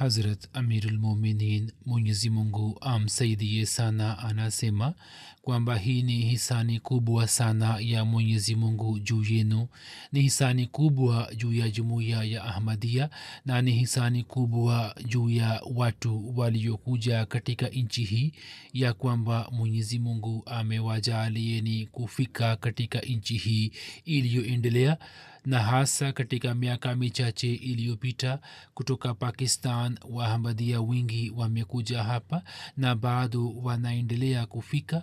Hazrat amirulmuminin mwenyezi mungu amsaidie sana anasema kwamba hii ni hisani kubwa sana ya mwenyezi mungu juu yenu. Ni hisani kubwa juu ya jumuiya ya ahmadia na ni hisani kubwa juu ya watu waliokuja katika nchi hii ya kwamba mwenyezi mungu amewajaalieni kufika katika nchi hii iliyoendelea na hasa katika miaka michache iliyopita kutoka pakistan wahamadia wingi wamekuja hapa na bado wanaendelea kufika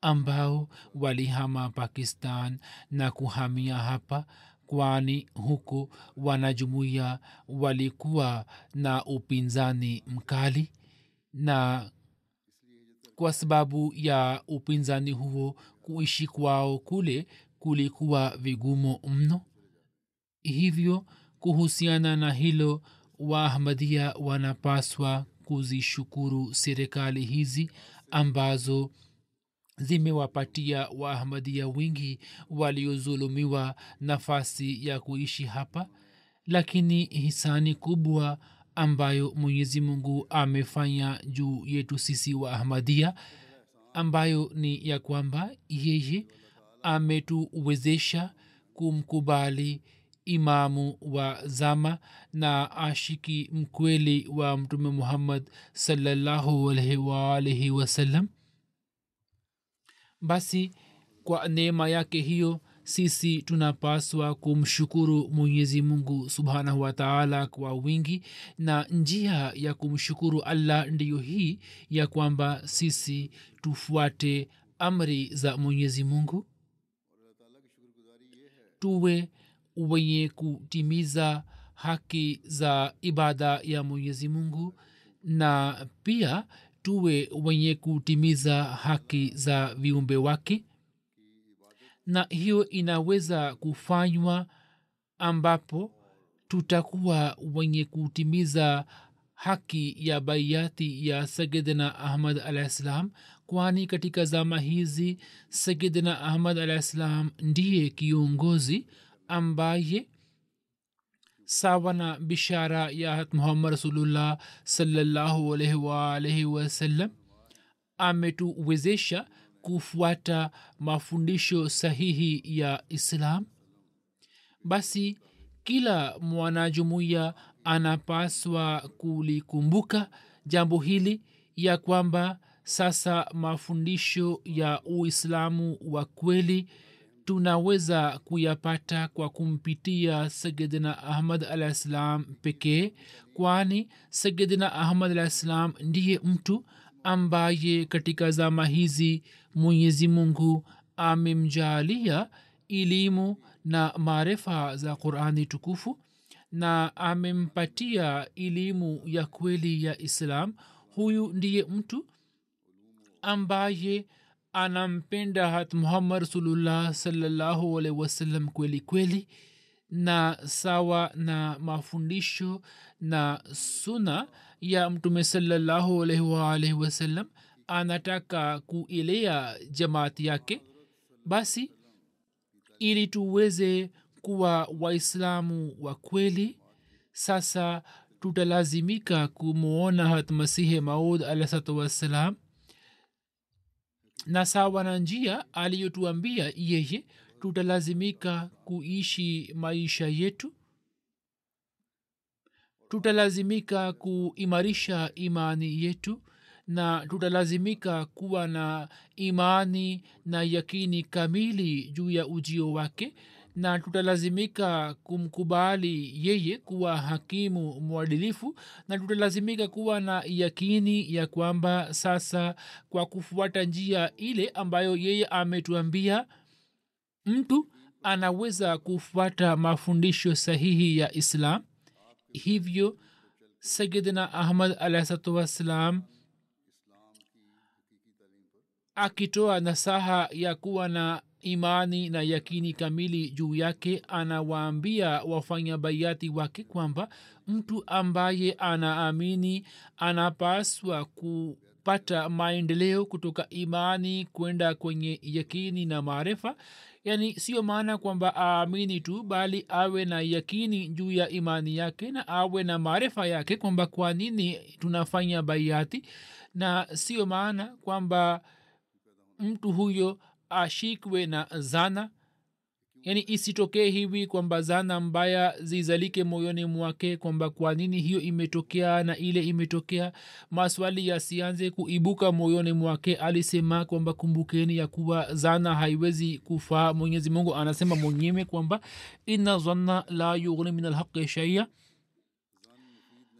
ambao walihama pakistan na kuhamia hapa kwani huku wanajumuiya walikuwa na upinzani mkali na kwa sababu ya upinzani huo kuishi kwao kule kulikuwa vigumu mno. Hivyo kuhusiana na hilo waahmadia wanapaswa kuzishukuru serikali hizi ambazo zimewapatia waahmadia wingi waliozulumiwa nafasi ya kuishi hapa. Lakini hisani kubwa ambayo mwenyezi mungu amefanya juu yetu sisi waahmadia ambayo ni ya kwamba yeye ametuwezesha kumkubali imamu wa zama na ashiki mkweli wa mtume muhammad waalaihi wasallam basi kwa neema yake hiyo sisi tunapaswa kumshukuru mwenyezi mungu subhanahu wataala kwa wingi na njia ya kumshukuru allah ndiyo hii ya kwamba sisi tufuate amri za mwenyezi mungu tuwe wenye kutimiza haki za ibada ya mwenyezi mungu na pia tuwe wenye kutimiza haki za viumbe wake. Na hiyo inaweza kufanywa ambapo tutakuwa wenye kutimiza haki ya baiati ya sagedna ahmad alahi ssalam kwani katika zama hizi sayidina ahmad alah ssalam ndiye kiongozi ambaye sawa na bishara ya muhammad rasulullah salllahu alaihi waalaihi wasallam ametuwezesha kufuata mafundisho sahihi ya islam. Basi kila mwanajumuiya anapaswa kulikumbuka jambo hili ya kwamba sasa mafundisho ya uislamu wa kweli tunaweza kuyapata kwa kumpitia sayidina ahmad alah ssalam pekee kwani sayidina ahmad alah ssalam ndiye mtu ambaye katika zama hizi mwenyezi mungu amemjaalia elimu na maarifa za qurani tukufu na amempatia elimu ya kweli ya islam. Huyu ndiye mtu ambaye anampenda hat muhammad rasulullah salllahu alaihi wasallam kweli kweli na sawa na mafundisho na suna ya mtume salllahu alaihi waalaihi wasallam anataka kuilea jamaati yake basi ili tuweze kuwa waislamu wa kweli sasa tutalazimika kumwona hat masihi maud alahsatu wassalam na sawa na njia aliyotuambia yeye tutalazimika kuishi maisha yetu. Tutalazimika kuimarisha imani yetu na tutalazimika kuwa na imani na yakini kamili juu ya ujio wake na tutalazimika kumkubali yeye kuwa hakimu mwadilifu na tutalazimika kuwa na yakini ya kwamba sasa kwa kufuata njia ile ambayo yeye ametuambia mtu anaweza kufuata mafundisho sahihi ya islam. Hivyo sayidina ahmad alahsatu wassalam akitoa nasaha ya kuwa na imani na yakini kamili juu yake anawaambia wafanya baiati wake kwamba mtu ambaye anaamini anapaswa kupata maendeleo kutoka imani kwenda kwenye yakini na maarifa. Yaani sio maana kwamba aamini tu bali awe na yakini juu ya imani yake na awe na maarifa yake kwamba kwa nini tunafanya baiati na sio maana kwamba mtu huyo ashikwe na zana. Yaani isitokee hivi kwamba zana mbaya zizalike moyoni mwake kwamba kwa nini hiyo imetokea na ile imetokea. Maswali yasianze kuibuka moyoni mwake. Alisema kwamba kumbukeni ya kuwa zana haiwezi kufaa. Mwenyezi mungu anasema mwenyewe kwamba inna zanna la yughni min alhaqi shaia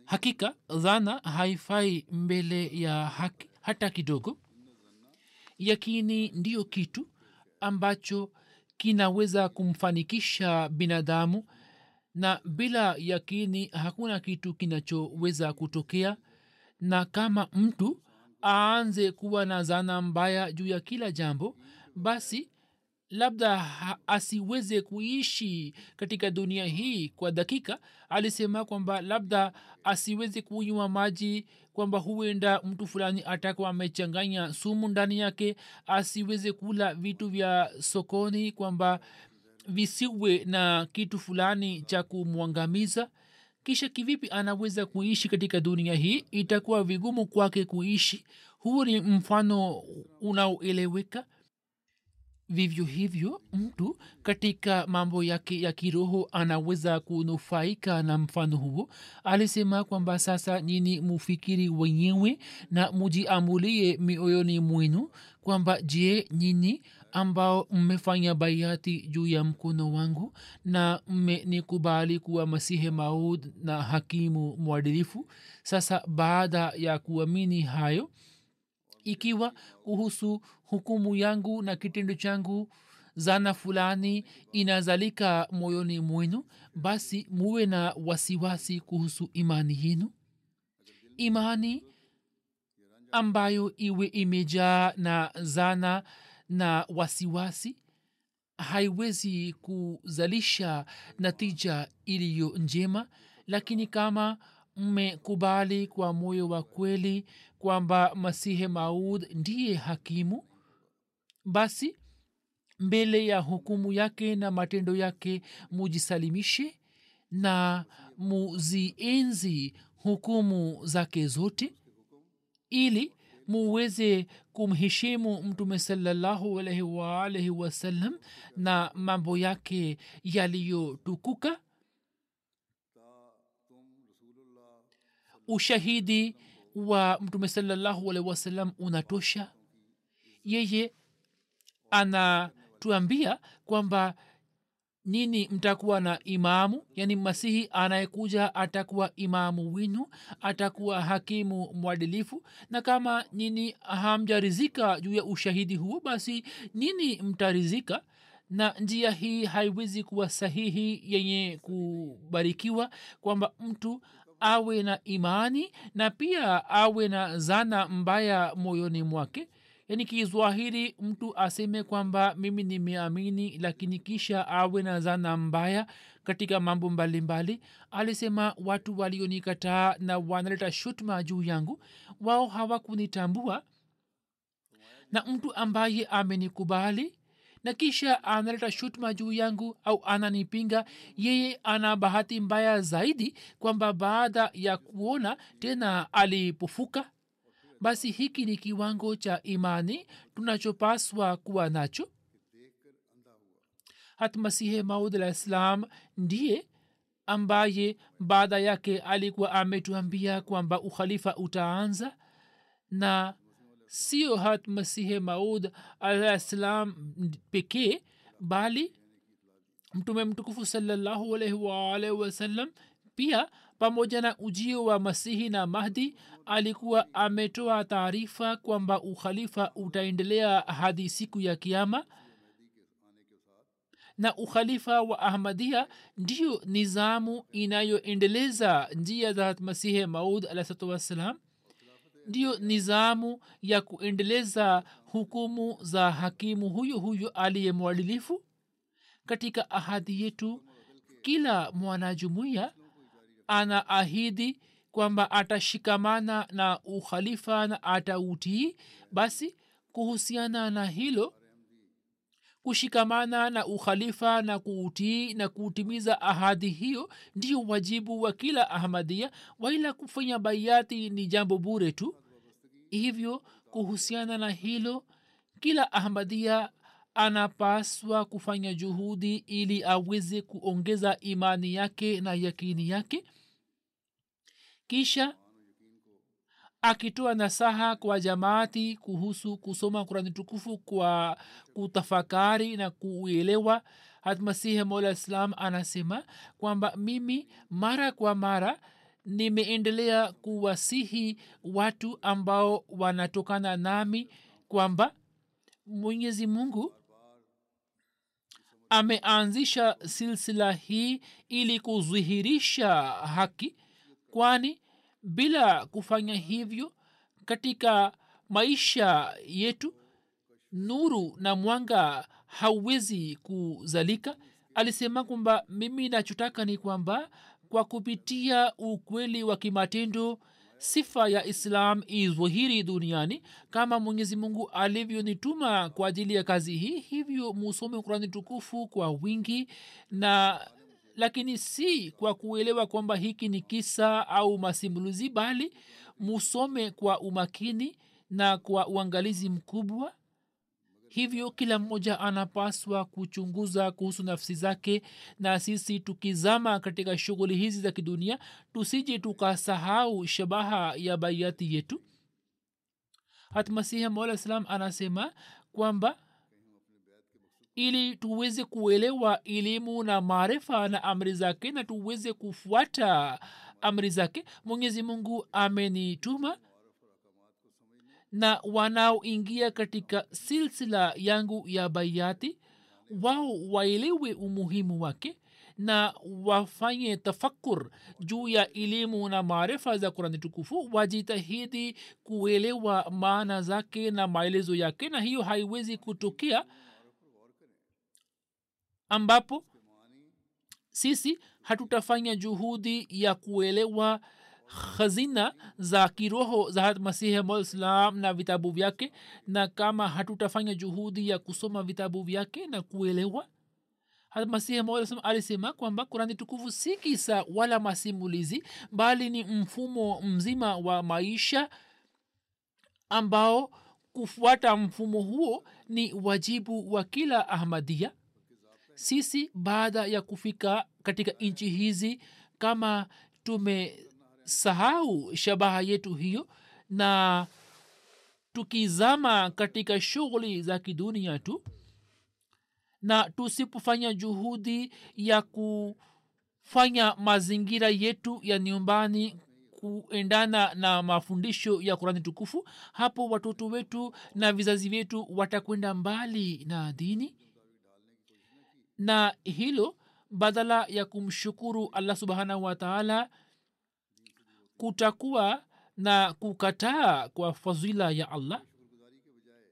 hakika dhana haifai mbele ya haki hata kidogo yakini ndiyo kitu ambacho kinaweza kumfanikisha binadamu na bila yakini hakuna kitu kinachoweza kutokea. Na kama mtu aanze kuwa na zana mbaya juu ya kila jambo basi labda asiweze kuishi katika dunia hii kwa dakika alisema kwamba labda asiweze kunywa maji kwamba huenda mtu fulani atakuwa amechanganya sumu ndani yake asiweze kula vitu vya sokoni kwamba visiwe na kitu fulani cha kumwangamiza. Kisha kivipi anaweza kuishi katika dunia hii? Itakuwa vigumu kwake kuishi. Huu ni mfano unaoeleweka vivyo hivyo mtu katika mambo yake ya kiroho anaweza kunufaika na mfano huo. Alisema kwamba sasa nyini mufikiri wenyewe na mujiamulie mioyoni mwenu kwamba je nyini ambao mmefanya baiati juu ya mkono wangu na mmenikubali kuwa masihe maud na hakimu mwadilifu sasa baada ya kuamini hayo ikiwa kuhusu hukumu yangu na kitendo changu zana fulani inazalika moyoni mwenu basi muwe na wasiwasi kuhusu imani yenu. Imani ambayo iwe imejaa na zana na wasiwasi haiwezi kuzalisha natija iliyo njema lakini kama mmekubali kwa moyo wa kweli kwamba masihe maud ndiye hakimu? Basi mbele ya hukumu yake na matendo yake mujisalimishe na muzienzi hukumu zake zote ili muweze kumheshimu mtume salallahu alaihi waalaihi wasallam na mambo yake yaliyotukuka. Ushahidi wa mtume salallahu alaihi wasallam unatosha? Yeye anatuambia kwamba nini mtakuwa na imamu? Yani masihi anayekuja atakuwa imamu winu atakuwa hakimu mwadilifu. Na kama nini hamjarizika juu ya ushahidi huo basi nini mtarizika? Na njia hii haiwezi kuwa sahihi yenye kubarikiwa kwamba mtu awe na imani na pia awe na zana mbaya moyoni mwake. Yaani kizwahiri mtu aseme kwamba mimi nimeamini lakini kisha awe na zana mbaya katika mambo mbalimbali. Alisema watu walionikataa na wanaleta shutma juu yangu wao hawakunitambua. Na mtu ambaye amenikubali na kisha analeta shutma juu yangu au ananipinga yeye ana bahati mbaya zaidi kwamba baada ya kuona tena alipofuka basi hiki ni kiwango cha imani tunachopaswa kuwa nacho. Hata masihe maud alah ssalam ndiye ambaye baada yake alikuwa ametuambia kwamba ukhalifa utaanza na sio hat masihe maud alah ssalam pekee bali mtume mtukufu waalaihi wasallam pia pamoja na ujio wa masihi na mahdi alikuwa ametoa taarifa kwamba ukhalifa utaendelea hadi siku ya kiama na ukhalifa wa ahmadia ndiyo nizamu inayoendeleza njia za masihe maud alahsatu wassalam ndiyo nizamu ya kuendeleza hukumu za hakimu huyu huyu aliye mwadilifu katika ahadi yetu. Kila mwanajumuiya ana ahidi kwamba atashikamana na ukhalifa na atautii. Basi kuhusiana na hilo kushikamana na ukhalifa na kuutii na kutimiza ahadi hiyo ndiyo wajibu wa kila ahmadia waila kufanya baiati ni jambo bure tu. Hivyo kuhusiana na hilo kila ahmadia anapaswa kufanya juhudi ili aweze kuongeza imani yake na yakini yake. Kisha akitoa nasaha kwa jamaati kuhusu kusoma kurani tukufu kwa kutafakari na kuelewa. Hatmasihi mola islam anasema kwamba mimi mara kwa mara nimeendelea kuwasihi watu ambao wanatokana nami kwamba mwenyezi mungu ameanzisha silsila hii ili kudhihirisha haki kwani bila kufanya hivyo katika maisha yetu nuru na mwanga hauwezi kuzalika. Alisema kwamba mimi nachotaka ni kwamba kwa kupitia ukweli wa kimatendo sifa ya islam idhihiri duniani kama mwenyezi mungu alivyonituma kwa ajili ya kazi hii hivyo musome kurani tukufu kwa wingi na lakini si kwa kuelewa kwamba hiki ni kisa au masimulizi bali musome kwa umakini na kwa uangalizi mkubwa. Hivyo kila mmoja anapaswa kuchunguza kuhusu nafsi zake na sisi tukizama katika shughuli hizi za kidunia tusije tukasahau shabaha ya baiati yetu. Hatmasihi mola salam anasema kwamba ili tuweze kuelewa elimu na maarifa na amri zake na tuweze kufuata amri zake. Mwenyezi mungu amenituma na wanaoingia katika silsila yangu ya baiati wao waelewe umuhimu wake na wafanye tafakur juu ya elimu na maarifa za kurani tukufu. Wajitahidi kuelewa maana zake na maelezo yake na hiyo haiwezi kutokea ambapo sisi hatutafanya juhudi ya kuelewa khazina za kiroho za masihi malislam na vitabu vyake na kama hatutafanya juhudi ya kusoma vitabu vyake na kuelewa masihi malislam alisema kwamba kurani tukufu si kisa wala masimulizi bali ni mfumo mzima wa maisha ambao kufuata mfumo huo ni wajibu wa kila ahmadia sisi baada ya kufika katika nchi hizi kama tumesahau shabaha yetu hiyo na tukizama katika shughuli za kidunia tu na tusipofanya juhudi ya kufanya mazingira yetu ya nyumbani kuendana na mafundisho ya kurani tukufu hapo watoto wetu na vizazi vyetu watakwenda mbali na dini na hilo badala ya kumshukuru allah subhanahu wataala kutakuwa na kukataa kwa fadhila ya allah.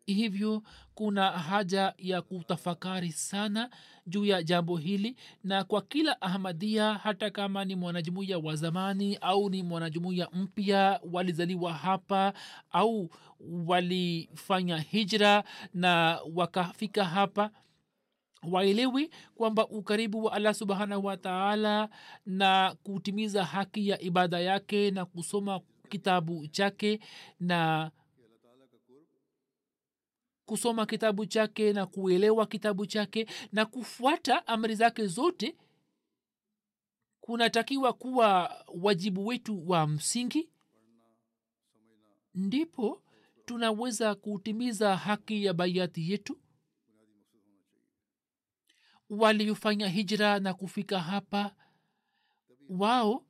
Hivyo kuna haja ya kutafakari sana juu ya jambo hili na kwa kila ahmadia hata kama ni mwanajumuiya wa zamani au ni mwanajumuiya mpya walizaliwa hapa au walifanya hijra na wakafika hapa waelewe kwamba ukaribu wa allah subhanahu wataala na kutimiza haki ya ibada yake na kusoma kitabu chake na kusoma kitabu chake na kuelewa kitabu chake na kufuata amri zake zote kunatakiwa kuwa wajibu wetu wa msingi. Ndipo tunaweza kutimiza haki ya baiati yetu waliofanya hijra na kufika hapa. Wao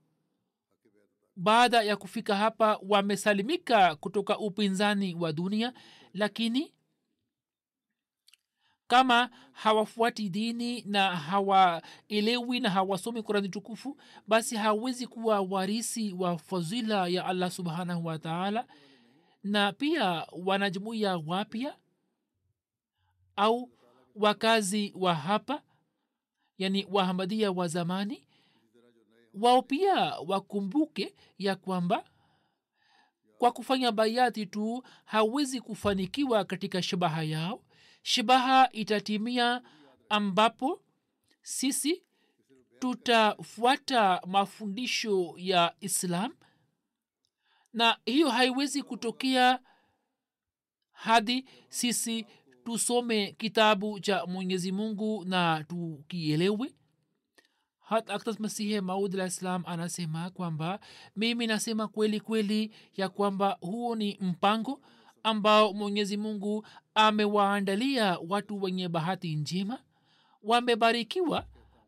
baada ya kufika hapa wamesalimika kutoka upinzani wa dunia lakini kama hawafuati dini na hawaelewi na hawasomi kurani tukufu basi hawezi kuwa warisi wa fadhila ya allah subhanahu wataala na pia wanajumuia wapya au wakazi wa hapa yani wahamadia wa zamani wao pia wakumbuke ya kwamba kwa kufanya bayati tu hawezi kufanikiwa katika shabaha yao. Shabaha itatimia ambapo sisi tutafuata mafundisho ya islam na hiyo haiwezi kutokea hadi sisi tusome kitabu cha mwenyezi mungu na tukielewe. Hat aktas maud alah ssalam anasema kwamba mimi nasema kweli kweli ya kwamba huo ni mpango ambao mwenyezi mungu amewaandalia watu wenye bahati njema wamebarikiwa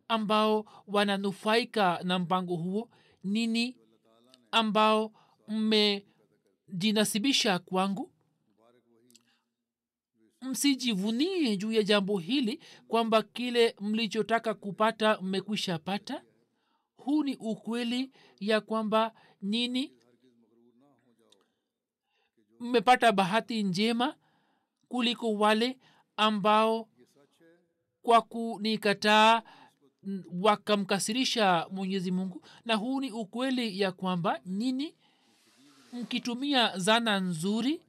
ambao wananufaika na mpango huo. Nini ambao mmejinasibisha kwangu msijivunie juu ya jambo hili kwamba kile mlichotaka kupata mmekwisha pata? Huu ni ukweli ya kwamba nini? Mmepata bahati njema kuliko wale ambao kwa kunikataa wakamkasirisha mwenyezi mungu. Na huu ni ukweli ya kwamba nini? Mkitumia zana nzuri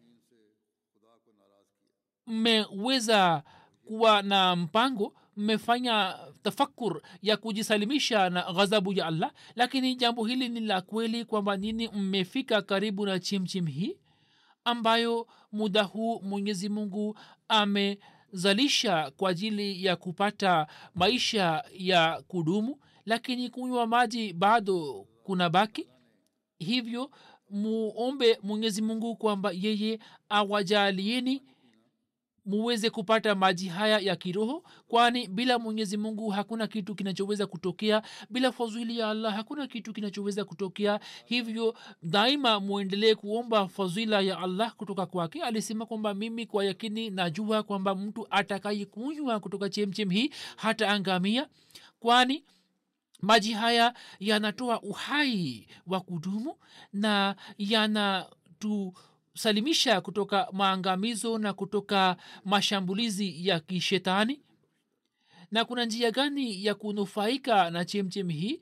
mmeweza kuwa na mpango mmefanya tafakur ya kujisalimisha na ghadhabu ya allah lakini jambo hili ni la kweli kwamba nini mmefika karibu na chimchim hii ambayo muda huu mwenyezi mungu amezalisha kwa ajili ya kupata maisha ya kudumu lakini kunywa maji bado kuna baki. Hivyo muombe mwenyezi mungu kwamba yeye awajalieni muweze kupata maji haya ya kiroho kwani bila mwenyezi mungu hakuna kitu kinachoweza kutokea. Bila fadhili ya allah hakuna kitu kinachoweza kutokea. Hivyo daima mwendelee kuomba fadhila ya allah kutoka kwake. Alisema kwamba mimi kwa yakini najua kwamba mtu atakayekunywa kutoka chemchem hii hata angamia kwani maji haya yanatoa uhai wa kudumu na yanatu salimisha kutoka maangamizo na kutoka mashambulizi ya kishetani? Na kuna njia gani ya kunufaika na chemchem hii?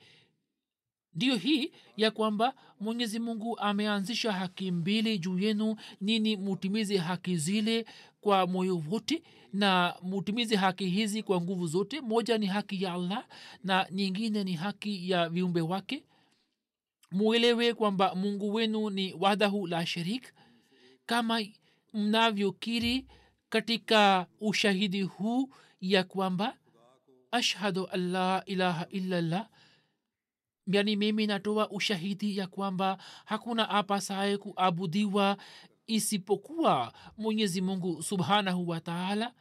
Ndiyo hii ya kwamba mwenyezi mungu ameanzisha haki mbili juu yenu. Nini? Mutimize haki zile kwa moyo wote na mutimize haki hizi kwa nguvu zote. Moja ni haki ya allah na nyingine ni haki ya viumbe wake. Muelewe kwamba mungu wenu ni wahdahu la sharik kama mnavyokiri katika ushahidi huu ya kwamba ashhadu an la ilaha illallah yani mimi natoa ushahidi ya kwamba hakuna apasaye kuabudiwa isipokuwa mwenyezi mungu subhanahu wa taala.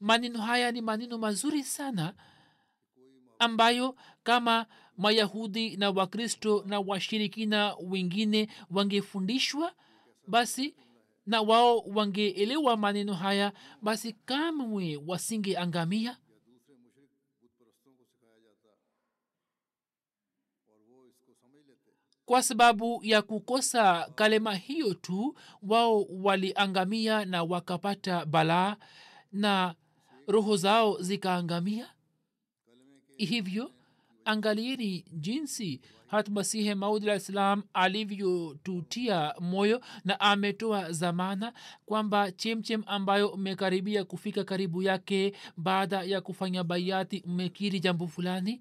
Maneno haya ni maneno mazuri sana ambayo kama mayahudi na wakristo na washirikina wengine wangefundishwa basi na wao wangeelewa maneno haya basi kamwe wasingeangamia. Kwa sababu ya kukosa kalema hiyo tu wao waliangamia na wakapata balaa na roho zao zikaangamia. Hivyo angalieni jinsi hat maud alah salam alivyotutia moyo na ametoa zamana kwamba chemchem ambayo mmekaribia kufika karibu yake baada ya kufanya baiati mmekiri jambo fulani.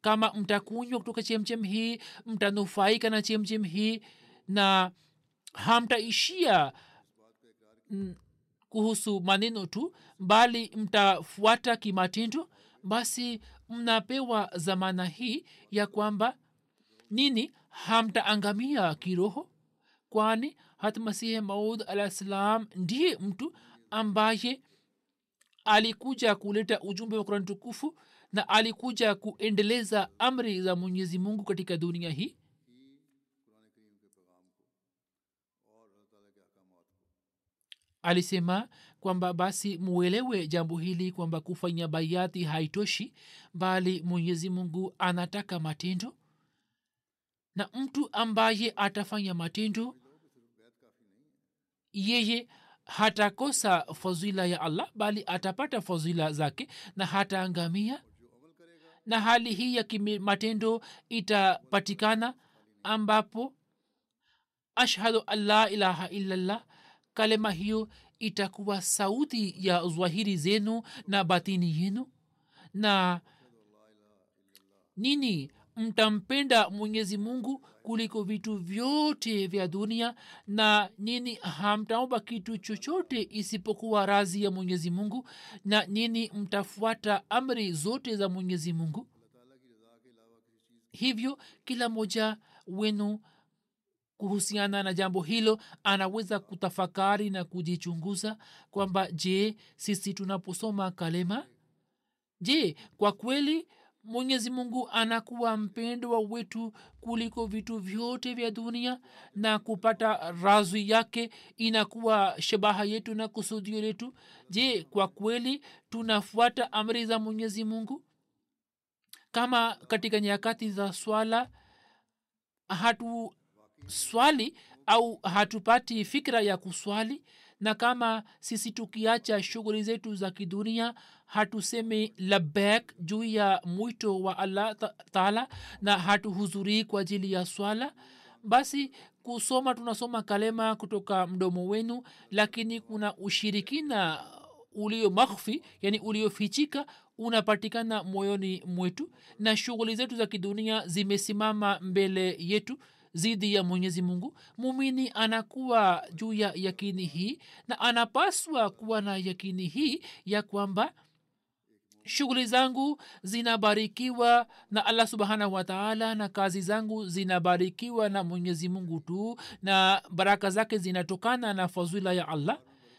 Kama mtakunywa kutoka chemchem hii mtanufaika na chemchem hii na hamtaishia mm, kuhusu maneno tu bali mtafuata kimatendo basi mnapewa zamana hii ya kwamba nini? Hamtaangamia kiroho? Kwani hata masihi maud alah ssalam ndiye mtu ambaye alikuja kuleta ujumbe wa kurani tukufu na alikuja kuendeleza amri za mwenyezi mungu katika dunia hii? Alisema kwamba basi muelewe jambo hili kwamba kufanya baiati haitoshi bali mwenyezi mungu anataka matendo. Na mtu ambaye atafanya matendo yeye hatakosa fadhila ya allah bali atapata fadhila zake na hataangamia. Na hali hii ya matendo itapatikana ambapo ashhadu an la ilaha illallah kalema hiyo itakuwa sauti ya zwahiri zenu na batini yenu? Na nini? Mtampenda mwenyezi mungu kuliko vitu vyote vya dunia? Na nini? Hamtaomba kitu chochote isipokuwa razi ya mwenyezi mungu? Na nini? Mtafuata amri zote za mwenyezi mungu? Hivyo kila moja wenu kuhusiana na jambo hilo anaweza kutafakari na kujichunguza kwamba je sisi tunaposoma kalema? Je kwa kweli mwenyezi mungu anakuwa mpendwa wetu kuliko vitu vyote vya dunia na kupata razwi yake inakuwa shabaha yetu na kusudio letu? Je kwa kweli tunafuata amri za mwenyezi mungu? Kama katika nyakati za swala hatu swali au hatupati fikra ya kuswali na kama sisi tukiacha shughuli zetu za kidunia hatusemi labek juu ya mwito wa allah taala na hatuhudhurii kwa ajili ya swala. Basi kusoma tunasoma kalema kutoka mdomo wenu lakini kuna ushirikina ulio makhfi yani uliofichika unapatikana moyoni mwetu na shughuli zetu za kidunia zimesimama mbele yetu zidi ya mwenyezi mungu. Mumini anakuwa juu ya yakini hii na anapaswa kuwa na yakini hii ya kwamba shughuli zangu zinabarikiwa na allah subhanahu wataala na kazi zangu zinabarikiwa na mwenyezi mungu tu na baraka zake zinatokana na fadhila ya allah.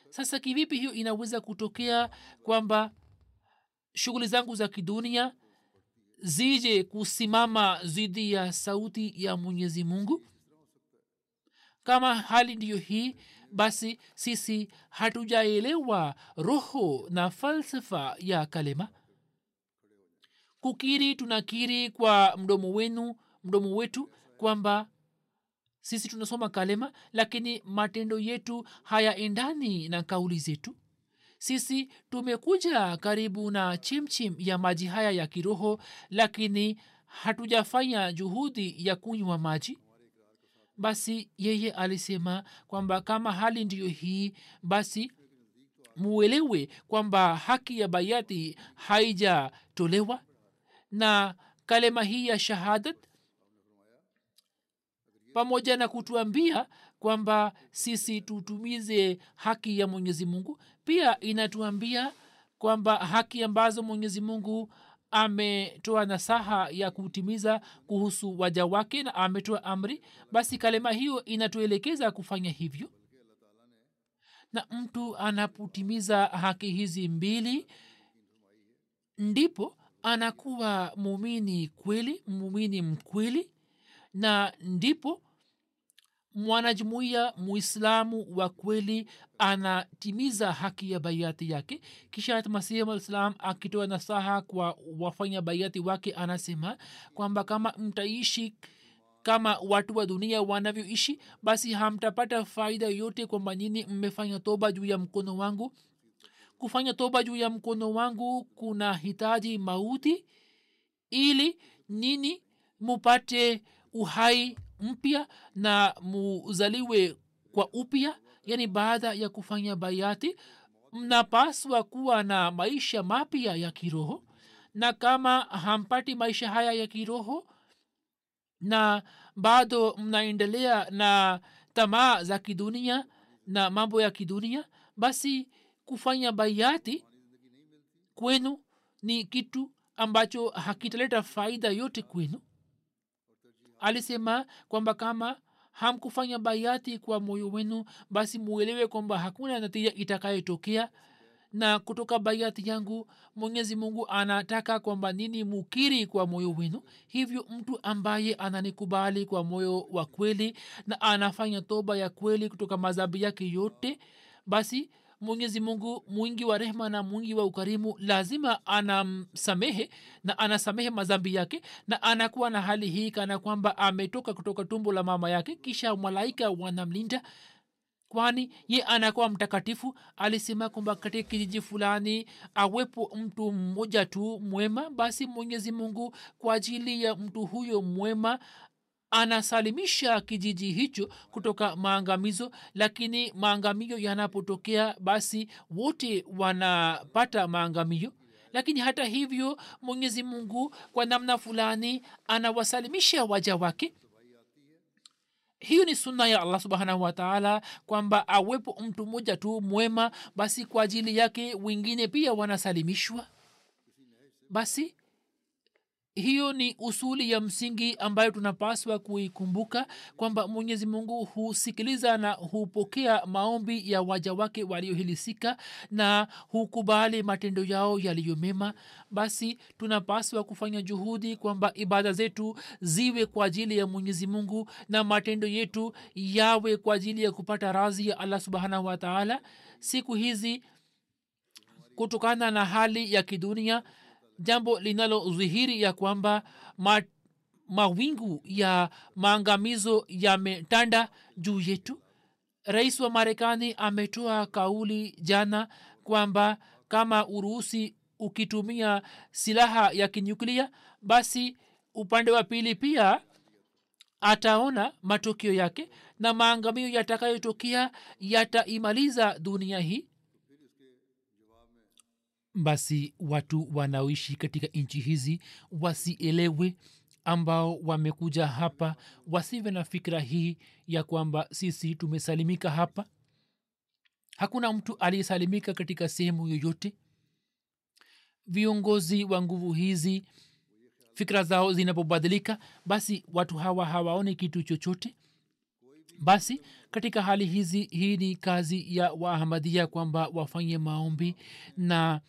Sasa kivipi hiyo inaweza kutokea kwamba shughuli zangu za kidunia zije kusimama dhidi ya sauti ya mwenyezi mungu? Kama hali ndiyo hii basi sisi hatujaelewa roho na falsafa ya kalema. Kukiri tunakiri kwa mdomo wenu mdomo wetu kwamba sisi tunasoma kalema lakini matendo yetu hayaendani na kauli zetu sisi tumekuja karibu na chimchim ya maji haya ya kiroho lakini hatujafanya juhudi ya kunywa maji. Basi yeye alisema kwamba kama hali ndiyo hii basi muelewe kwamba haki ya bayati haijatolewa. Na kalema hii ya shahadat pamoja na kutuambia kwamba sisi tutumize haki ya mwenyezi mungu. Pia inatuambia kwamba haki ambazo mwenyezi mungu ametoa nasaha ya kutimiza kuhusu waja wake na ametoa amri basi kalema hiyo inatuelekeza kufanya hivyo. Na mtu anapotimiza haki hizi mbili ndipo anakuwa muumini kweli muumini mkweli na ndipo mwanajumuiya muislamu wa kweli anatimiza haki ya baiati yake. Kisha masihi alislam akitoa nasaha kwa wafanya baiati wake anasema kwamba kama mtaishi kama watu wa dunia wanavyoishi basi hamtapata faida yote kwamba nyini mmefanya toba juu ya mkono wangu. Kufanya toba juu ya mkono wangu kuna hitaji mauti ili nini mupate uhai mpya na muzaliwe kwa upya yani baada ya kufanya bayati mnapaswa kuwa na maisha mapya ya kiroho. Na kama hampati maisha haya ya kiroho na bado mnaendelea na tamaa za kidunia na mambo ya kidunia basi kufanya baiati kwenu ni kitu ambacho hakitaleta faida yote kwenu alisema kwamba kama hamkufanya bayati kwa moyo wenu basi muelewe kwamba hakuna natija itakayotokea. Na kutoka bayati yangu mwenyezi mungu anataka kwamba nini mukiri kwa moyo wenu. Hivyo mtu ambaye ananikubali kwa moyo wa kweli na anafanya toba ya kweli kutoka madhambi yake yote basi mwenyezi mungu mwingi wa rehma na mwingi wa ukarimu lazima anamsamehe na anasamehe madhambi yake na anakuwa na hali hii kana kwamba ametoka kutoka tumbo la mama yake kisha malaika wanamlinda kwani ye anakuwa mtakatifu. Alisema kwamba katika kijiji fulani awepo mtu mmoja tu mwema. Basi mwenyezi mungu kwa ajili ya mtu huyo mwema anasalimisha kijiji hicho kutoka maangamizo lakini maangamio yanapotokea basi wote wanapata maangamio. Lakini hata hivyo mwenyezi mungu kwa namna fulani anawasalimisha waja wake. Hiyo ni sunna ya allah subhanahu wataala kwamba awepo mtu mmoja tu mwema basi kwa ajili yake wengine pia wanasalimishwa. Basi hiyo ni usuli ya msingi ambayo tunapaswa kuikumbuka kwamba mwenyezi mungu husikiliza na hupokea maombi ya waja wake waliohilisika na hukubali matendo yao yaliyomema basi tunapaswa kufanya juhudi kwamba ibada zetu ziwe kwa ajili ya mwenyezi mungu na matendo yetu yawe kwa ajili ya kupata razi ya allah subhanahu wataala siku hizi kutokana na hali ya kidunia jambo linalodhihiri ya kwamba ma, mawingu ya maangamizo yametanda juu yetu. Rais wa marekani ametoa kauli jana kwamba kama uruhusi ukitumia silaha ya kinyuklia basi upande wa pili pia ataona matokeo yake na maangamio yatakayotokea yataimaliza dunia hii basi watu wanaoishi katika nchi hizi wasielewe ambao wamekuja hapa wasive na fikira hii ya kwamba sisi tumesalimika hapa. Hakuna mtu aliyesalimika katika sehemu yoyote. Viongozi wa nguvu hizi fikira zao zinapobadilika basi watu hawa hawaoni kitu chochote. Basi katika hali hizi hii ni kazi ya waahmadia kwamba wafanye maombi na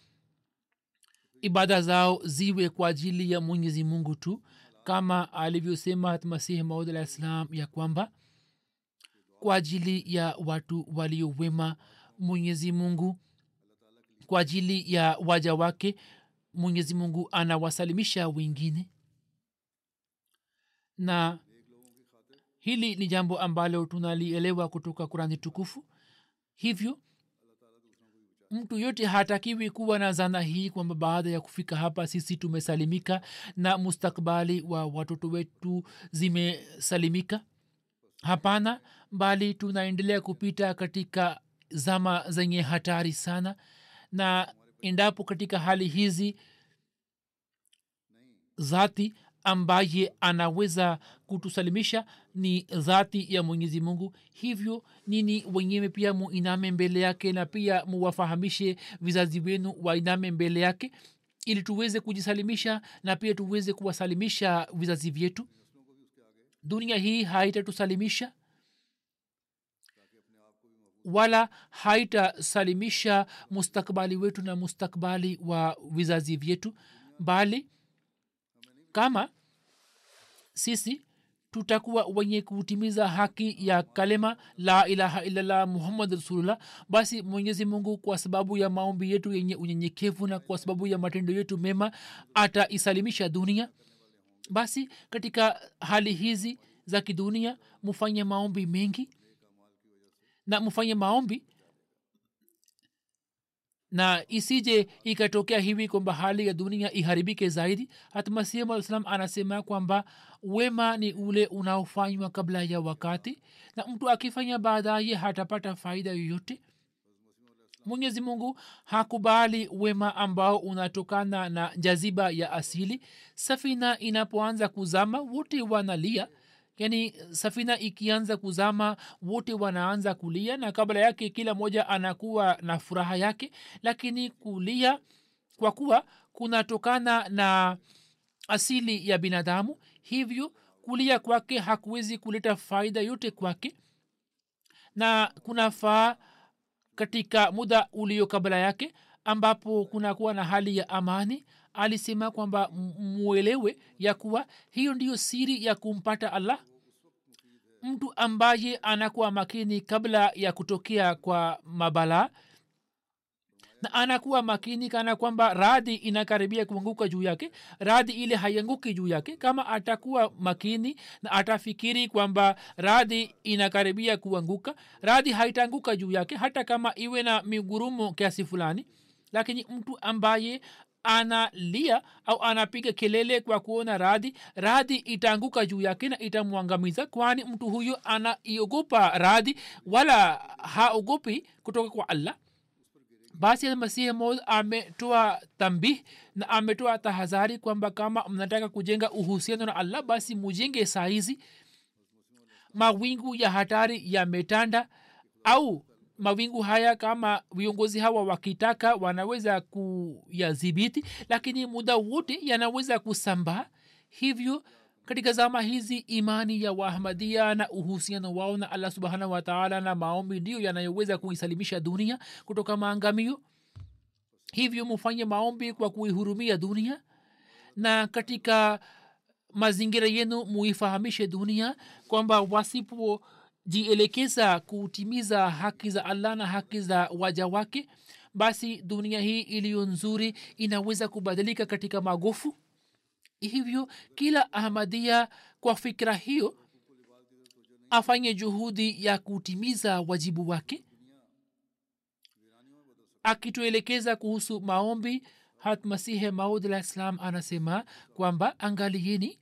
ibada zao ziwe kwa ajili ya mwenyezi mungu tu kama alivyosema masihi maud alah ssalam ya kwamba kwa ajili ya watu waliowema mwenyezi mungu kwa ajili ya waja wake mwenyezi mungu anawasalimisha wengine. Na hili ni jambo ambalo tunalielewa kutoka kurani tukufu. Hivyo mtu yote hatakiwi kuwa na zana hii kwamba baada ya kufika hapa sisi tumesalimika na mustakbali wa watoto wetu zimesalimika? Hapana bali tunaendelea kupita katika zama zenye hatari sana. Na endapo katika hali hizi zati ambaye anaweza kutusalimisha ni dhati ya mwenyezi mungu. Hivyo nini wenyewe pia muiname mbele yake na pia muwafahamishe vizazi wenu wainame mbele yake ili tuweze kujisalimisha na pia tuweze kuwasalimisha vizazi vyetu. Dunia hii haitatusalimisha wala haitasalimisha mustakbali wetu na mustakbali wa vizazi vyetu bali kama sisi tutakuwa wenye kutimiza haki ya kalema la ilaha illallah muhammad rasulullah basi mwenyezi mungu kwa sababu ya maombi yetu yenye unyenyekevu na kwa sababu ya matendo yetu mema ataisalimisha dunia. Basi katika hali hizi za kidunia mufanye maombi mengi na mufanye maombi na isije ikatokea hivi kwamba hali ya dunia iharibike zaidi. Hata masihi salam anasema kwamba wema ni ule unaofanywa kabla ya wakati na mtu akifanya baadaye hatapata faida yoyote. Mwenyezi mungu hakubali wema ambao unatokana na jaziba ya asili. Safina inapoanza kuzama wote wanalia yaani safina ikianza kuzama wote wanaanza kulia na kabla yake kila moja anakuwa na furaha yake. Lakini kulia kwa kuwa kunatokana na asili ya binadamu hivyo kulia kwake hakuwezi kuleta faida yote kwake. Na kunafaa katika muda ulio kabla yake ambapo kunakuwa na hali ya amani. Alisema kwamba mwelewe ya kuwa hiyo ndiyo siri ya kumpata allah mtu ambaye anakuwa makini kabla ya kutokea kwa mabalaa na anakuwa makini kana kwamba radhi inakaribia kuanguka juu yake radhi ile haianguki juu yake. Kama atakuwa makini na atafikiri kwamba radhi inakaribia kuanguka radhi haitaanguka juu yake hata kama iwe na migurumo kiasi fulani lakini mtu ambaye analia au anapiga kelele kwa kuona radhi radhi itaanguka juu yake na itamwangamiza kwani mtu huyo anaiogopa radhi wala haogopi kutoka kwa allah. Basi masihi mod ametoa tambih na ametoa tahadhari kwamba kama mnataka kujenga uhusiano na allah basi mujenge saizi. Mawingu ya hatari yametanda au mawingu haya kama viongozi hawa wakitaka wanaweza kuyadhibiti lakini muda wote yanaweza kusambaa. Hivyo katika zama hizi imani ya wahmadia na uhusiano wao na allah subhanahu wataala na maombi ndiyo yanayoweza kuisalimisha dunia kutoka maangamio. Hivyo mufanye maombi kwa kuihurumia dunia na katika mazingira yenu muifahamishe dunia kwamba wasipojielekeza kutimiza haki za allah na haki za waja wake basi dunia hii iliyo nzuri inaweza kubadilika katika magofu. Hivyo kila ahmadia kwa fikira hiyo afanye juhudi ya kutimiza wajibu wake. Akituelekeza kuhusu maombi hat masihe maud alah ssalam anasema kwamba angalieni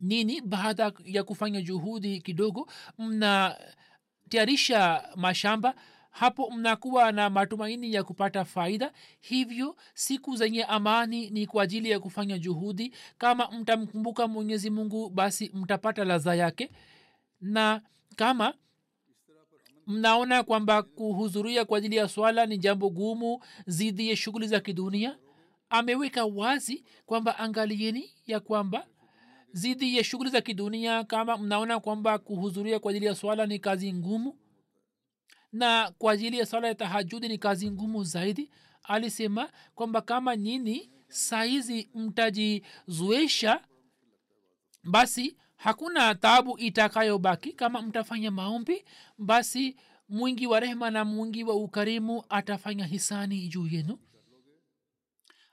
nini baada ya kufanya juhudi kidogo mnatayarisha mashamba hapo mnakuwa na matumaini ya kupata faida. Hivyo siku zenye amani ni kwa ajili ya kufanya juhudi. Kama mtamkumbuka mwenyezi mungu basi mtapata ladha yake. Na kama mnaona kwamba kuhudhuria kwa ajili ya swala ni jambo gumu zidi ya shughuli za kidunia ameweka wazi kwamba angalieni ya kwamba zidi ya shughuli za kidunia kama mnaona kwamba kuhudhuria kwa ajili ya swala ni kazi ngumu. Na kwa ajili ya swala ya tahajudi ni kazi ngumu zaidi. Alisema kwamba kama nyini saizi mtajizoesha basi hakuna tabu itakayobaki. Kama mtafanya maombi basi mwingi wa rehma na mwingi wa ukarimu atafanya hisani juu yenu.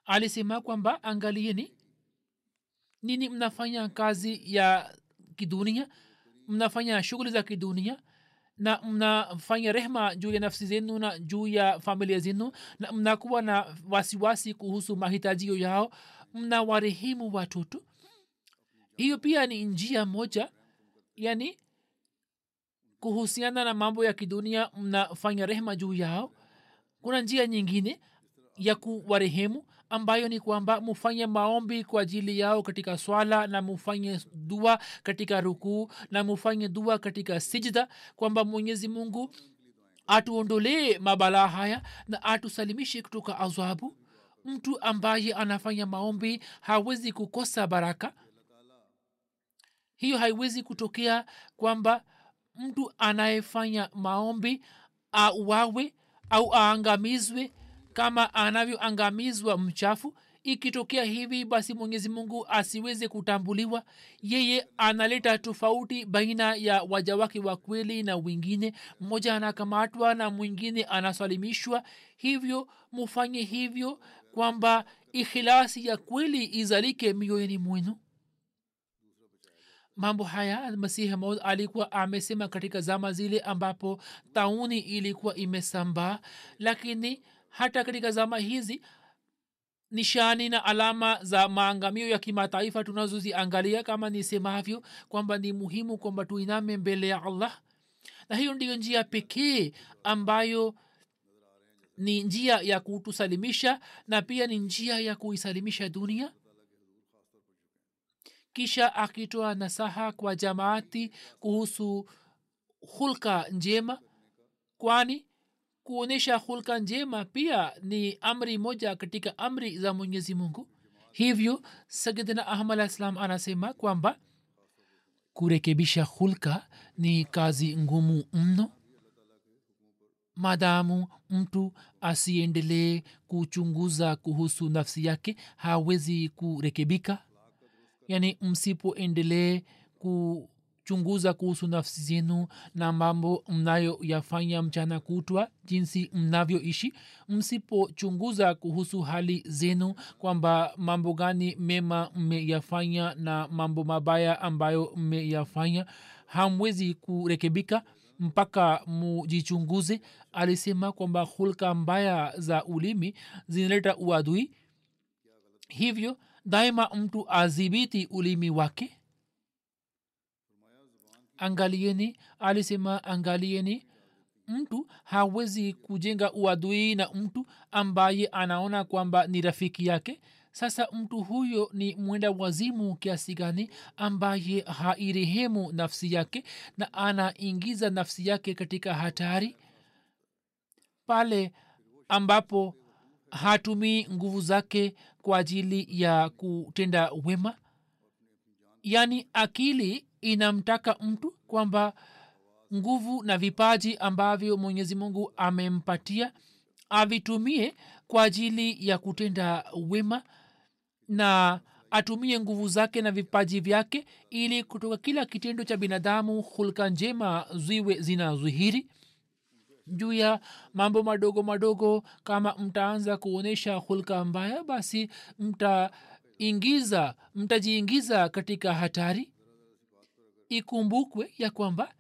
Alisema kwamba angalieni nini mnafanya kazi ya kidunia? Mnafanya shughuli za kidunia? Na mnafanya rehma juu ya nafsi zenu na juu ya familia zenu? Na mnakuwa na wasiwasi kuhusu mahitajio yao? Mnawarehemu watoto? Hiyo pia ni njia moja yani kuhusiana na mambo ya kidunia mnafanya rehma juu yao. Kuna njia nyingine ya kuwarehemu ambayo ni kwamba mufanye maombi kwa ajili yao katika swala na mufanye dua katika rukuu na mufanye dua katika sijda kwamba mwenyezi mungu atuondolee mabalaa haya na atusalimishe kutoka adhabu mtu ambaye anafanya maombi hawezi kukosa baraka. Hiyo haiwezi kutokea kwamba mtu anayefanya maombi auawe au aangamizwe kama anavyoangamizwa mchafu ikitokea hivi basi mwenyezi mungu asiweze kutambuliwa. Yeye analeta tofauti baina ya waja wake wa kweli na wengine. Mmoja anakamatwa na mwingine anasalimishwa. Hivyo mufanye hivyo kwamba ikhilasi ya kweli izalike mioyoni mwenu. Mambo haya masihi maud alikuwa amesema katika zama zile ambapo tauni ilikuwa imesambaa. Lakini hata katika zama hizi nishani na alama za maangamio ya kimataifa tunazoziangalia kama nisemavyo kwamba ni muhimu kwamba tuiname mbele ya allah. Na hiyo ndiyo njia pekee ambayo ni njia ya kutusalimisha na pia ni njia ya kuisalimisha dunia. Kisha akitoa nasaha kwa jamaati kuhusu hulka njema kwani kuonyesha hulka njema pia ni amri moja katika amri za mwenyezi mungu. Hivyo sayidina ahmad alah salam anasema kwamba kurekebisha hulka ni kazi ngumu mno. Madamu mtu asiendelee kuchunguza kuhusu nafsi yake hawezi kurekebika. Yaani msipoendelee kuchunguza kuhusu nafsi zenu na mambo mnayoyafanya mchana kutwa jinsi mnavyoishi. Msipochunguza kuhusu hali zenu kwamba mambo gani mema mmeyafanya na mambo mabaya ambayo mmeyafanya hamwezi kurekebika mpaka mujichunguze. Alisema kwamba hulka mbaya za ulimi zinaleta uadui. Hivyo daima mtu adhibiti ulimi wake angalieni alisema angalieni. Mtu hawezi kujenga uadui na mtu ambaye anaona kwamba ni rafiki yake. Sasa mtu huyo ni mwenda wazimu kiasi gani ambaye hairehemu nafsi yake na anaingiza nafsi yake katika hatari? Pale ambapo hatumii nguvu zake kwa ajili ya kutenda wema? Yaani akili inamtaka mtu kwamba nguvu na vipaji ambavyo mwenyezi mungu amempatia avitumie kwa ajili ya kutenda wema na atumie nguvu zake na vipaji vyake ili kutoka kila kitendo cha binadamu hulka njema ziwe zinazwihiri juu ya mambo madogo madogo kama mtaanza kuonyesha hulka mbaya basi mtaingiza mtajiingiza katika hatari ikumbukwe ya kwamba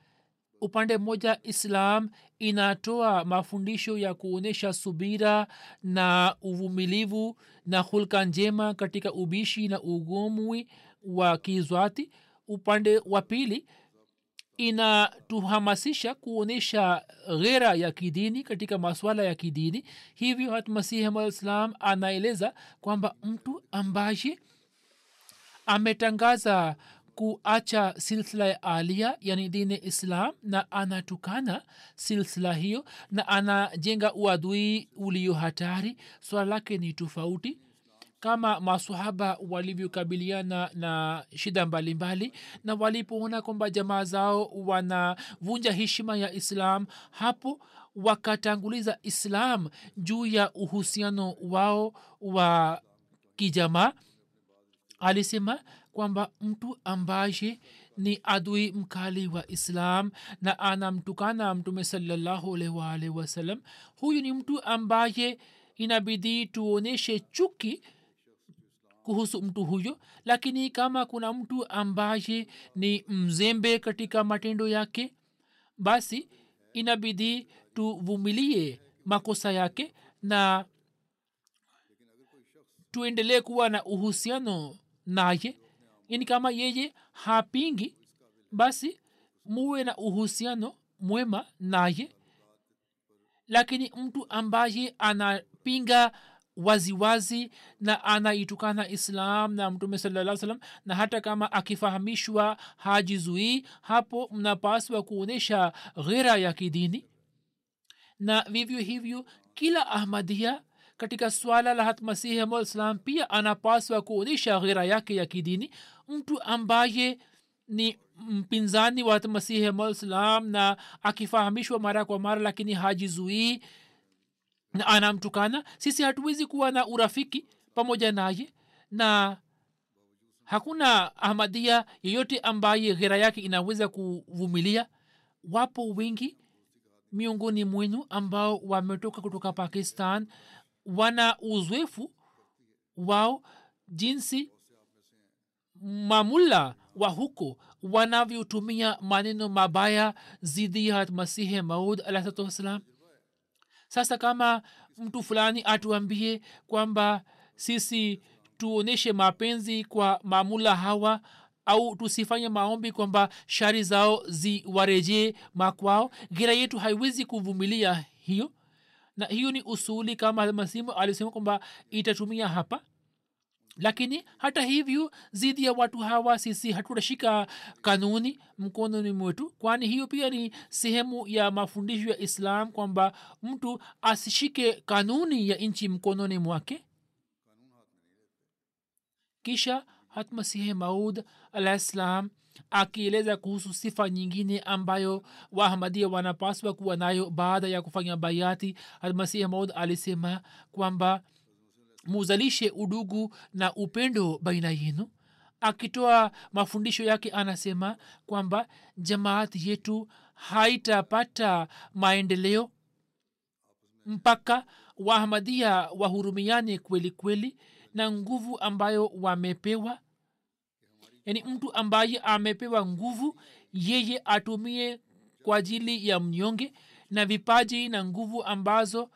upande mmoja islam inatoa mafundisho ya kuonyesha subira na uvumilivu na hulka njema katika ubishi na ugomwi wa kizwati. Upande wa pili inatuhamasisha kuonyesha ghera ya kidini katika maswala ya kidini. Hivyo hatmasihi malislam anaeleza kwamba mtu ambaye ametangaza kuacha silsila ya alia yani dini islam na anatukana silsila hiyo na anajenga uadui ulio hatari. Swala lake ni tofauti. Kama masahaba walivyokabiliana na shida mbalimbali mbali, na walipoona kwamba jamaa zao wanavunja heshima ya islam hapo wakatanguliza islam juu ya uhusiano wao wa kijamaa. Alisema kwamba mtu ambaye ni adui mkali wa islam na anamtukana mtume salallahu wasalam huyu ni mtu ambaye inabidi tuonyeshe chuki kuhusu mtu huyo. Lakini kama kuna mtu ambaye ni mzembe katika matendo yake basi inabidi tuvumilie makosa yake na tuendelee kuwa na uhusiano naye yani kama yeye hapingi basi muwe na uhusiano mwema naye. Lakini mtu ambaye anapinga waziwazi na anaitukana islam na mtume salaa salam na hata kama akifahamishwa hajizuii hapo mnapaswa kuonyesha ghera ya kidini. Na vivyo hivyo kila ahmadia katika swala la hatmasihi amalislam pia anapaswa kuonyesha ghera yake ya kidini mtu ambaye ni mpinzani wa masihi amalislam na akifahamishwa mara kwa mara lakini hajizuii na anamtukana sisi hatuwezi kuwa na urafiki pamoja naye na hakuna ahmadia yeyote ambaye ghera yake inaweza kuvumilia. Wapo wengi miongoni mwenu ambao wametoka kutoka pakistan wana uzoefu wao jinsi mamulla wa huko wanavyotumia maneno mabaya zidi ya masihi maud alahsatu wassalam. Sasa kama mtu fulani atuambie kwamba sisi tuonyeshe mapenzi kwa mamula hawa au tusifanye maombi kwamba shari zao ziwarejee makwao gira yetu haiwezi kuvumilia hiyo. Na hiyo ni usuli kama masimu alisema kwamba itatumia hapa lakini hata hivyo zidi ya watu hawa sisi hatutashika kanuni mkononi mwetu. Kwani hiyo pia ni sehemu ya mafundisho ya islam kwamba mtu asishike kanuni ya nchi mkononi mwake. Kisha hatmasihi maud alah ssalam akieleza kuhusu sifa nyingine ambayo wahamadia wanapaswa kuwa nayo baada ya kufanya bayati hatmasihi maud alisema kwamba muzalishe udugu na upendo baina yenu. Akitoa mafundisho yake anasema kwamba jamaati yetu haitapata maendeleo mpaka wahamadia wahurumiane kweli kweli na nguvu ambayo wamepewa. Yaani mtu ambaye amepewa nguvu yeye atumie kwa ajili ya mnyonge na vipaji na nguvu ambazo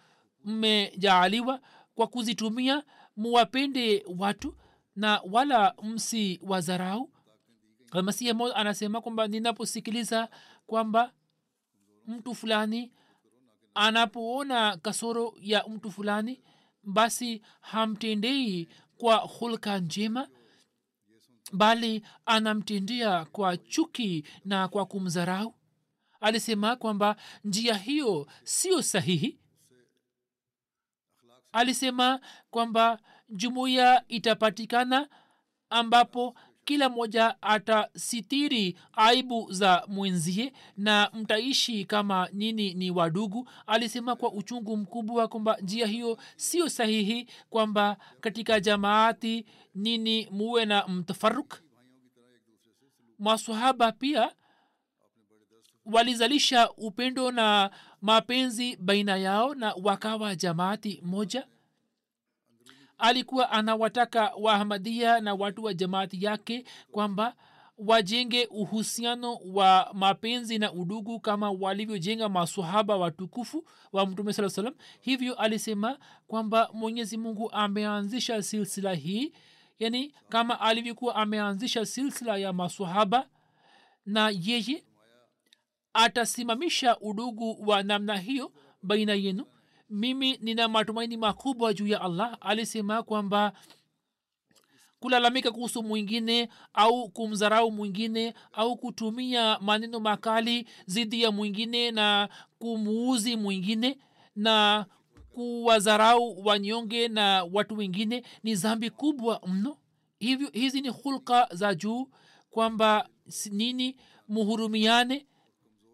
mmejaaliwa kwa kuzitumia muwapende watu na wala msi wazarau almasihi mo anasema kwamba ninaposikiliza kwamba mtu fulani anapoona kasoro ya mtu fulani basi hamtendei kwa hulka njema bali anamtendea kwa chuki na kwa kumdharau. Alisema kwamba njia hiyo sio sahihi alisema kwamba jumuiya itapatikana ambapo kila mmoja atasitiri aibu za mwenzie na mtaishi kama nini ni wadugu. Alisema kwa uchungu mkubwa kwamba njia hiyo sio sahihi kwamba katika jamaati nini muwe na mtafaruk masahaba pia walizalisha upendo na mapenzi baina yao na wakawa jamaati moja? Alikuwa anawataka waahmadia na watu wa jamaati yake kwamba wajenge uhusiano wa mapenzi na udugu kama walivyojenga masahaba watukufu wa mtume saa salam hivyo alisema kwamba mwenyezi mungu ameanzisha silsila hii yani kama alivyokuwa ameanzisha silsila ya masahaba na yeye atasimamisha udugu wa namna hiyo baina yenu. Mimi nina matumaini makubwa juu ya allah. Alisema kwamba kulalamika kuhusu mwingine au kumdharau mwingine au kutumia maneno makali dhidi ya mwingine na kumuuzi mwingine na kuwadharau wanyonge na watu wengine ni zambi kubwa mno. Hivyo hizi ni hulka za juu kwamba nini muhurumiane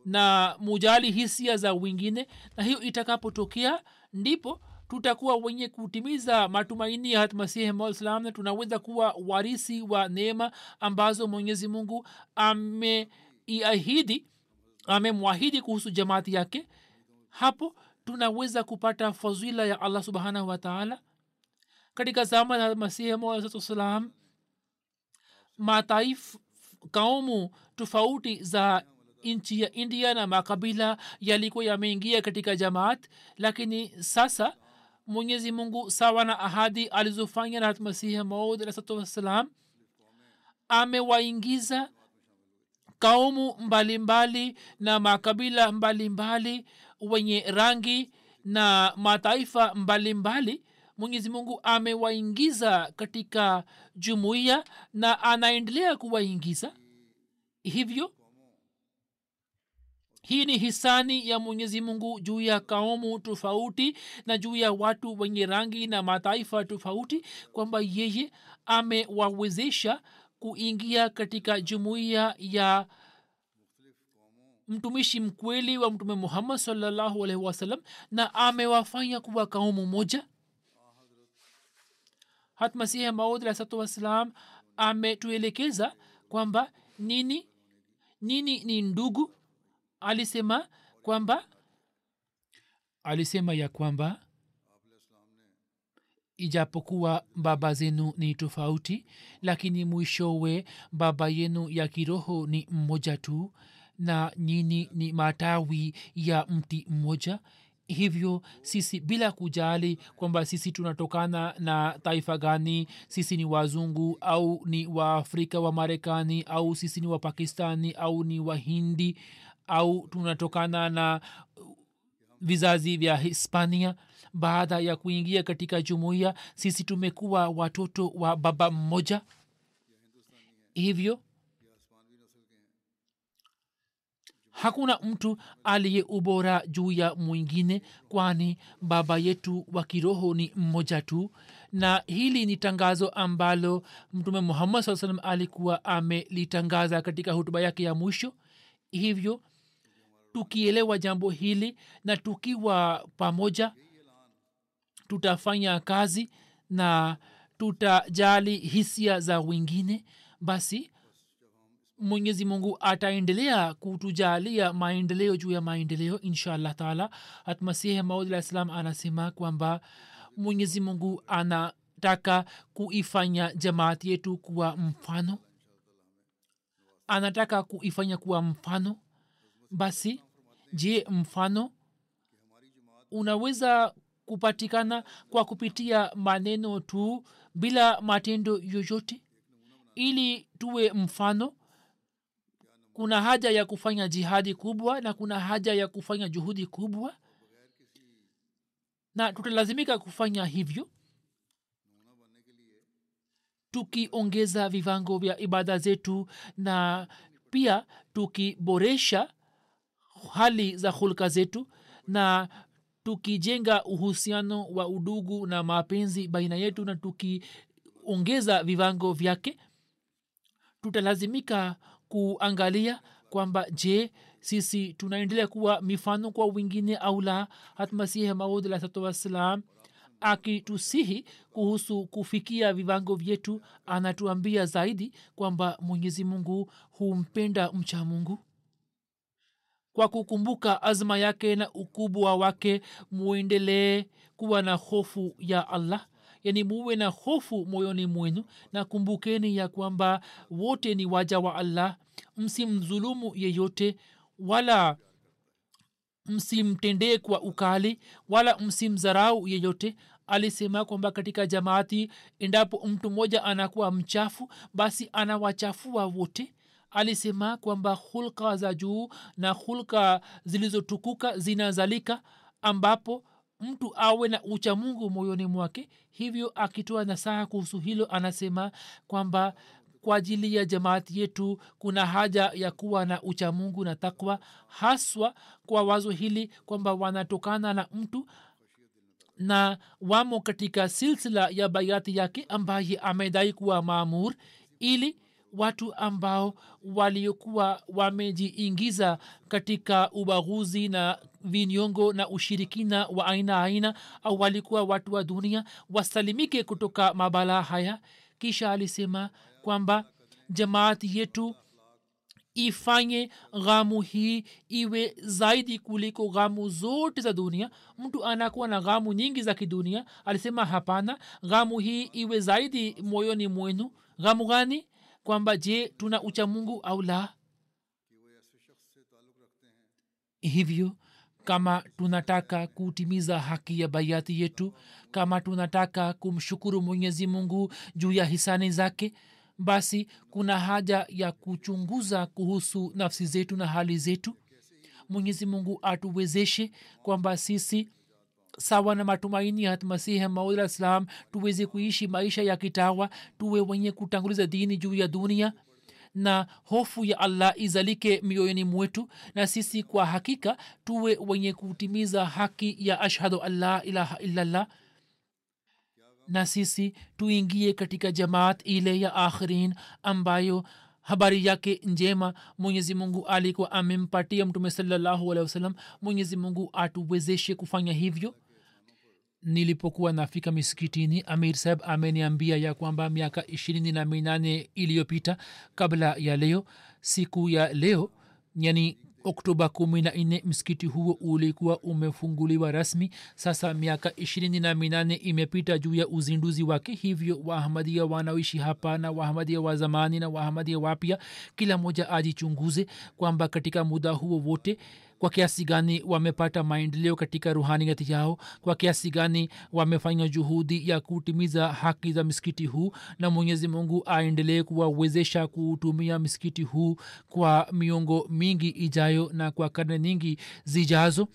na mujali hisia za wengine na hiyo itakapotokea ndipo tutakuwa wenye kutimiza matumaini ya hatmasihi maislam na tunaweza kuwa warisi wa neema ambazo mwenyezi mungu ameiahidi amemwahidi kuhusu jamaati yake. Hapo tunaweza kupata fadhila ya allah subhanahu wataala katika zama za masihi masalam mataif kaumu tofauti za nchi ya india na makabila yalikuwa yameingia katika jamaat lakini sasa mwenyezi mungu sawa na ahadi alizofanya na masihi maud alahsatu wassalam amewaingiza kaumu mbalimbali mbali na makabila mbalimbali mbali, wenye rangi na mataifa mbalimbali. Mwenyezi mungu amewaingiza katika jumuiya na anaendelea kuwaingiza. Hivyo hii ni hisani ya mwenyezi mungu juu ya kaumu tofauti na juu ya watu wenye rangi na mataifa tofauti kwamba yeye amewawezesha kuingia katika jumuiya ya mtumishi mkweli wa mtume muhammad salllahu alaihi wasallam na amewafanya kuwa kaumu moja. Hatmasihi maud alahsatu wassalam ametuelekeza kwamba nini nini ni ndugu alisema kwamba alisema ya kwamba ijapokuwa baba zenu ni tofauti lakini mwishowe baba yenu ya kiroho ni mmoja tu na nyini ni matawi ya mti mmoja. Hivyo sisi bila kujali kwamba sisi tunatokana na taifa gani sisi ni wazungu au ni waafrika wa marekani au sisi ni wapakistani au ni wahindi au tunatokana na vizazi vya hispania baada ya kuingia katika jumuiya sisi tumekuwa watoto wa baba mmoja. Hivyo hakuna mtu aliye ubora juu ya mwingine kwani baba yetu wa kiroho ni mmoja tu. Na hili ni tangazo ambalo mtume muhammad saa salam alikuwa amelitangaza katika hutuba yake ya mwisho. Hivyo tukielewa jambo hili na tukiwa pamoja tutafanya kazi na tutajali hisia za wengine basi mwenyezi mungu ataendelea kutujalia maendeleo juu ya maendeleo insha allah taala. Hatmasihi maudlah salam anasema kwamba mwenyezi mungu anataka kuifanya jamaati yetu kuwa mfano. Anataka kuifanya kuwa mfano basi je mfano? Unaweza kupatikana kwa kupitia maneno tu bila matendo yoyote? Ili tuwe mfano kuna haja ya kufanya jihadi kubwa na kuna haja ya kufanya juhudi kubwa? Na tutalazimika kufanya hivyo? Tukiongeza vivango vya ibada zetu na pia tukiboresha hali za hulka zetu na tukijenga uhusiano wa udugu na mapenzi baina yetu na tukiongeza vivango vyake tutalazimika kuangalia kwamba je sisi tunaendelea kuwa mifano kwa wengine au la? Hatmasihi maud wassalam akitusihi kuhusu kufikia vivango vyetu anatuambia zaidi kwamba mwenyezi mungu humpenda mcha mungu kwa kukumbuka azma yake na ukubwa wake muendelee kuwa na hofu ya allah. Yani muwe na hofu moyoni mwenu na kumbukeni ya kwamba wote ni waja wa allah. Msimdhulumu yeyote wala msimtendee kwa ukali wala msimdharau yeyote. Alisema kwamba katika jamaati endapo mtu mmoja anakuwa mchafu basi anawachafua wote alisema kwamba hulka za juu na hulka zilizotukuka zinazalika ambapo mtu awe na uchamungu moyoni mwake. Hivyo akitoa nasaha kuhusu hilo anasema kwamba kwa ajili ya jamaati yetu kuna haja ya kuwa na uchamungu na takwa haswa kwa wazo hili kwamba wanatokana na mtu na wamo katika silsila ya bayati yake ambaye amedai kuwa maamur ili watu ambao waliokuwa wamejiingiza katika ubaguzi na vinyongo na ushirikina wa aina aina au walikuwa watu wa dunia wasalimike kutoka mabala haya. Kisha alisema kwamba jamaati yetu ifanye ghamu hii iwe zaidi kuliko ghamu zote za dunia. Mtu anakuwa na ghamu nyingi za kidunia alisema hapana ghamu hii iwe zaidi moyoni mwenu. Ghamu gani kwamba je tuna ucha mungu au la? Hivyo kama tunataka kutimiza haki ya bayati yetu kama tunataka kumshukuru mwenyezi mungu juu ya hisani zake basi kuna haja ya kuchunguza kuhusu nafsi zetu na hali zetu. Mwenyezi mungu atuwezeshe kwamba sisi sawa na matumaini ya masihi maula islam tuweze kuishi maisha ya kitawa tuwe wenye kutanguliza dini juu ya dunia na hofu ya allah izalike mioyoni mwetu na sisi kwa hakika tuwe wenye kutimiza haki ya ashhadu allah ilaha illallah na sisi tuingie katika jamaat ile ya akhirin ambayo habari yake njema mwenyezi mungu alikuwa amempatia mtume salallahu alehi wasallam. Mwenyezi mungu atuwezeshe kufanya hivyo nilipokuwa nafika misikitini amir saheb ameniambia ya kwamba miaka ishirini na minane iliyopita kabla ya leo siku ya leo yani oktoba kumi na nne msikiti huo ulikuwa umefunguliwa rasmi. Sasa miaka ishirini na minane imepita juu ya uzinduzi wake hivyo wahamadia wanaoishi hapa na wahamadia wa zamani na wahamadia wapya kila mmoja ajichunguze kwamba katika muda huo wote kwa kiasi gani wamepata maendeleo katika ruhaniyati yao? Kwa kiasi gani wamefanya juhudi ya kutimiza haki za misikiti huu? Na mwenyezi mungu aendelee kuwawezesha kuutumia misikiti huu kwa miongo mingi ijayo na kwa karne nyingi zijazo?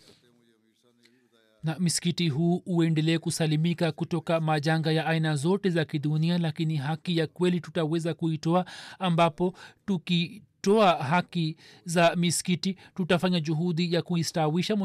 Na misikiti huu uendelee kusalimika kutoka majanga ya aina zote za kidunia lakini haki ya kweli tutaweza kuitoa ambapo tukitoa haki za misikiti. Tutafanya juhudi ya kuistawisha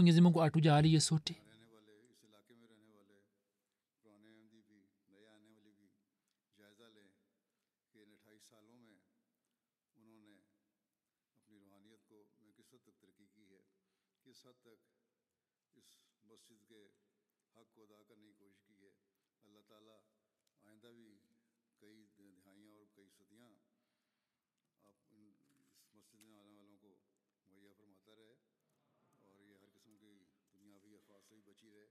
فاصلے بچی رہے۔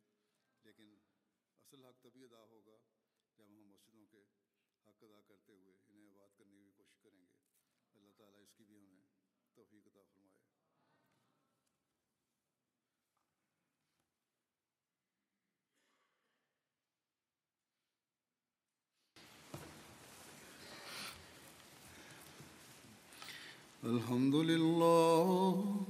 لیکن اصل حق تبھی ادا ہوگا جب ہم مسجدوں کے حق ادا کرتے ہوئے انہیں آباد کرنے کی کوشش کریں گے۔ اللہ تعالیٰ اس کی بھی ہمیں توفیق عطا فرمائے۔ الحمد للہ